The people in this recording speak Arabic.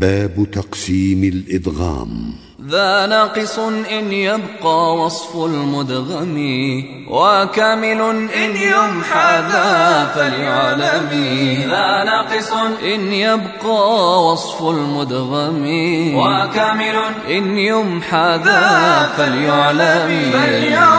باب تقسيم الإدغام. ذا ناقص إن يبقى وصف المدغم وكامل إن يمحى ذا فليعلم ذا ناقص إن يبقى وصف المدغم وكامل إن يمحى ذا فليعلم. فليعلم.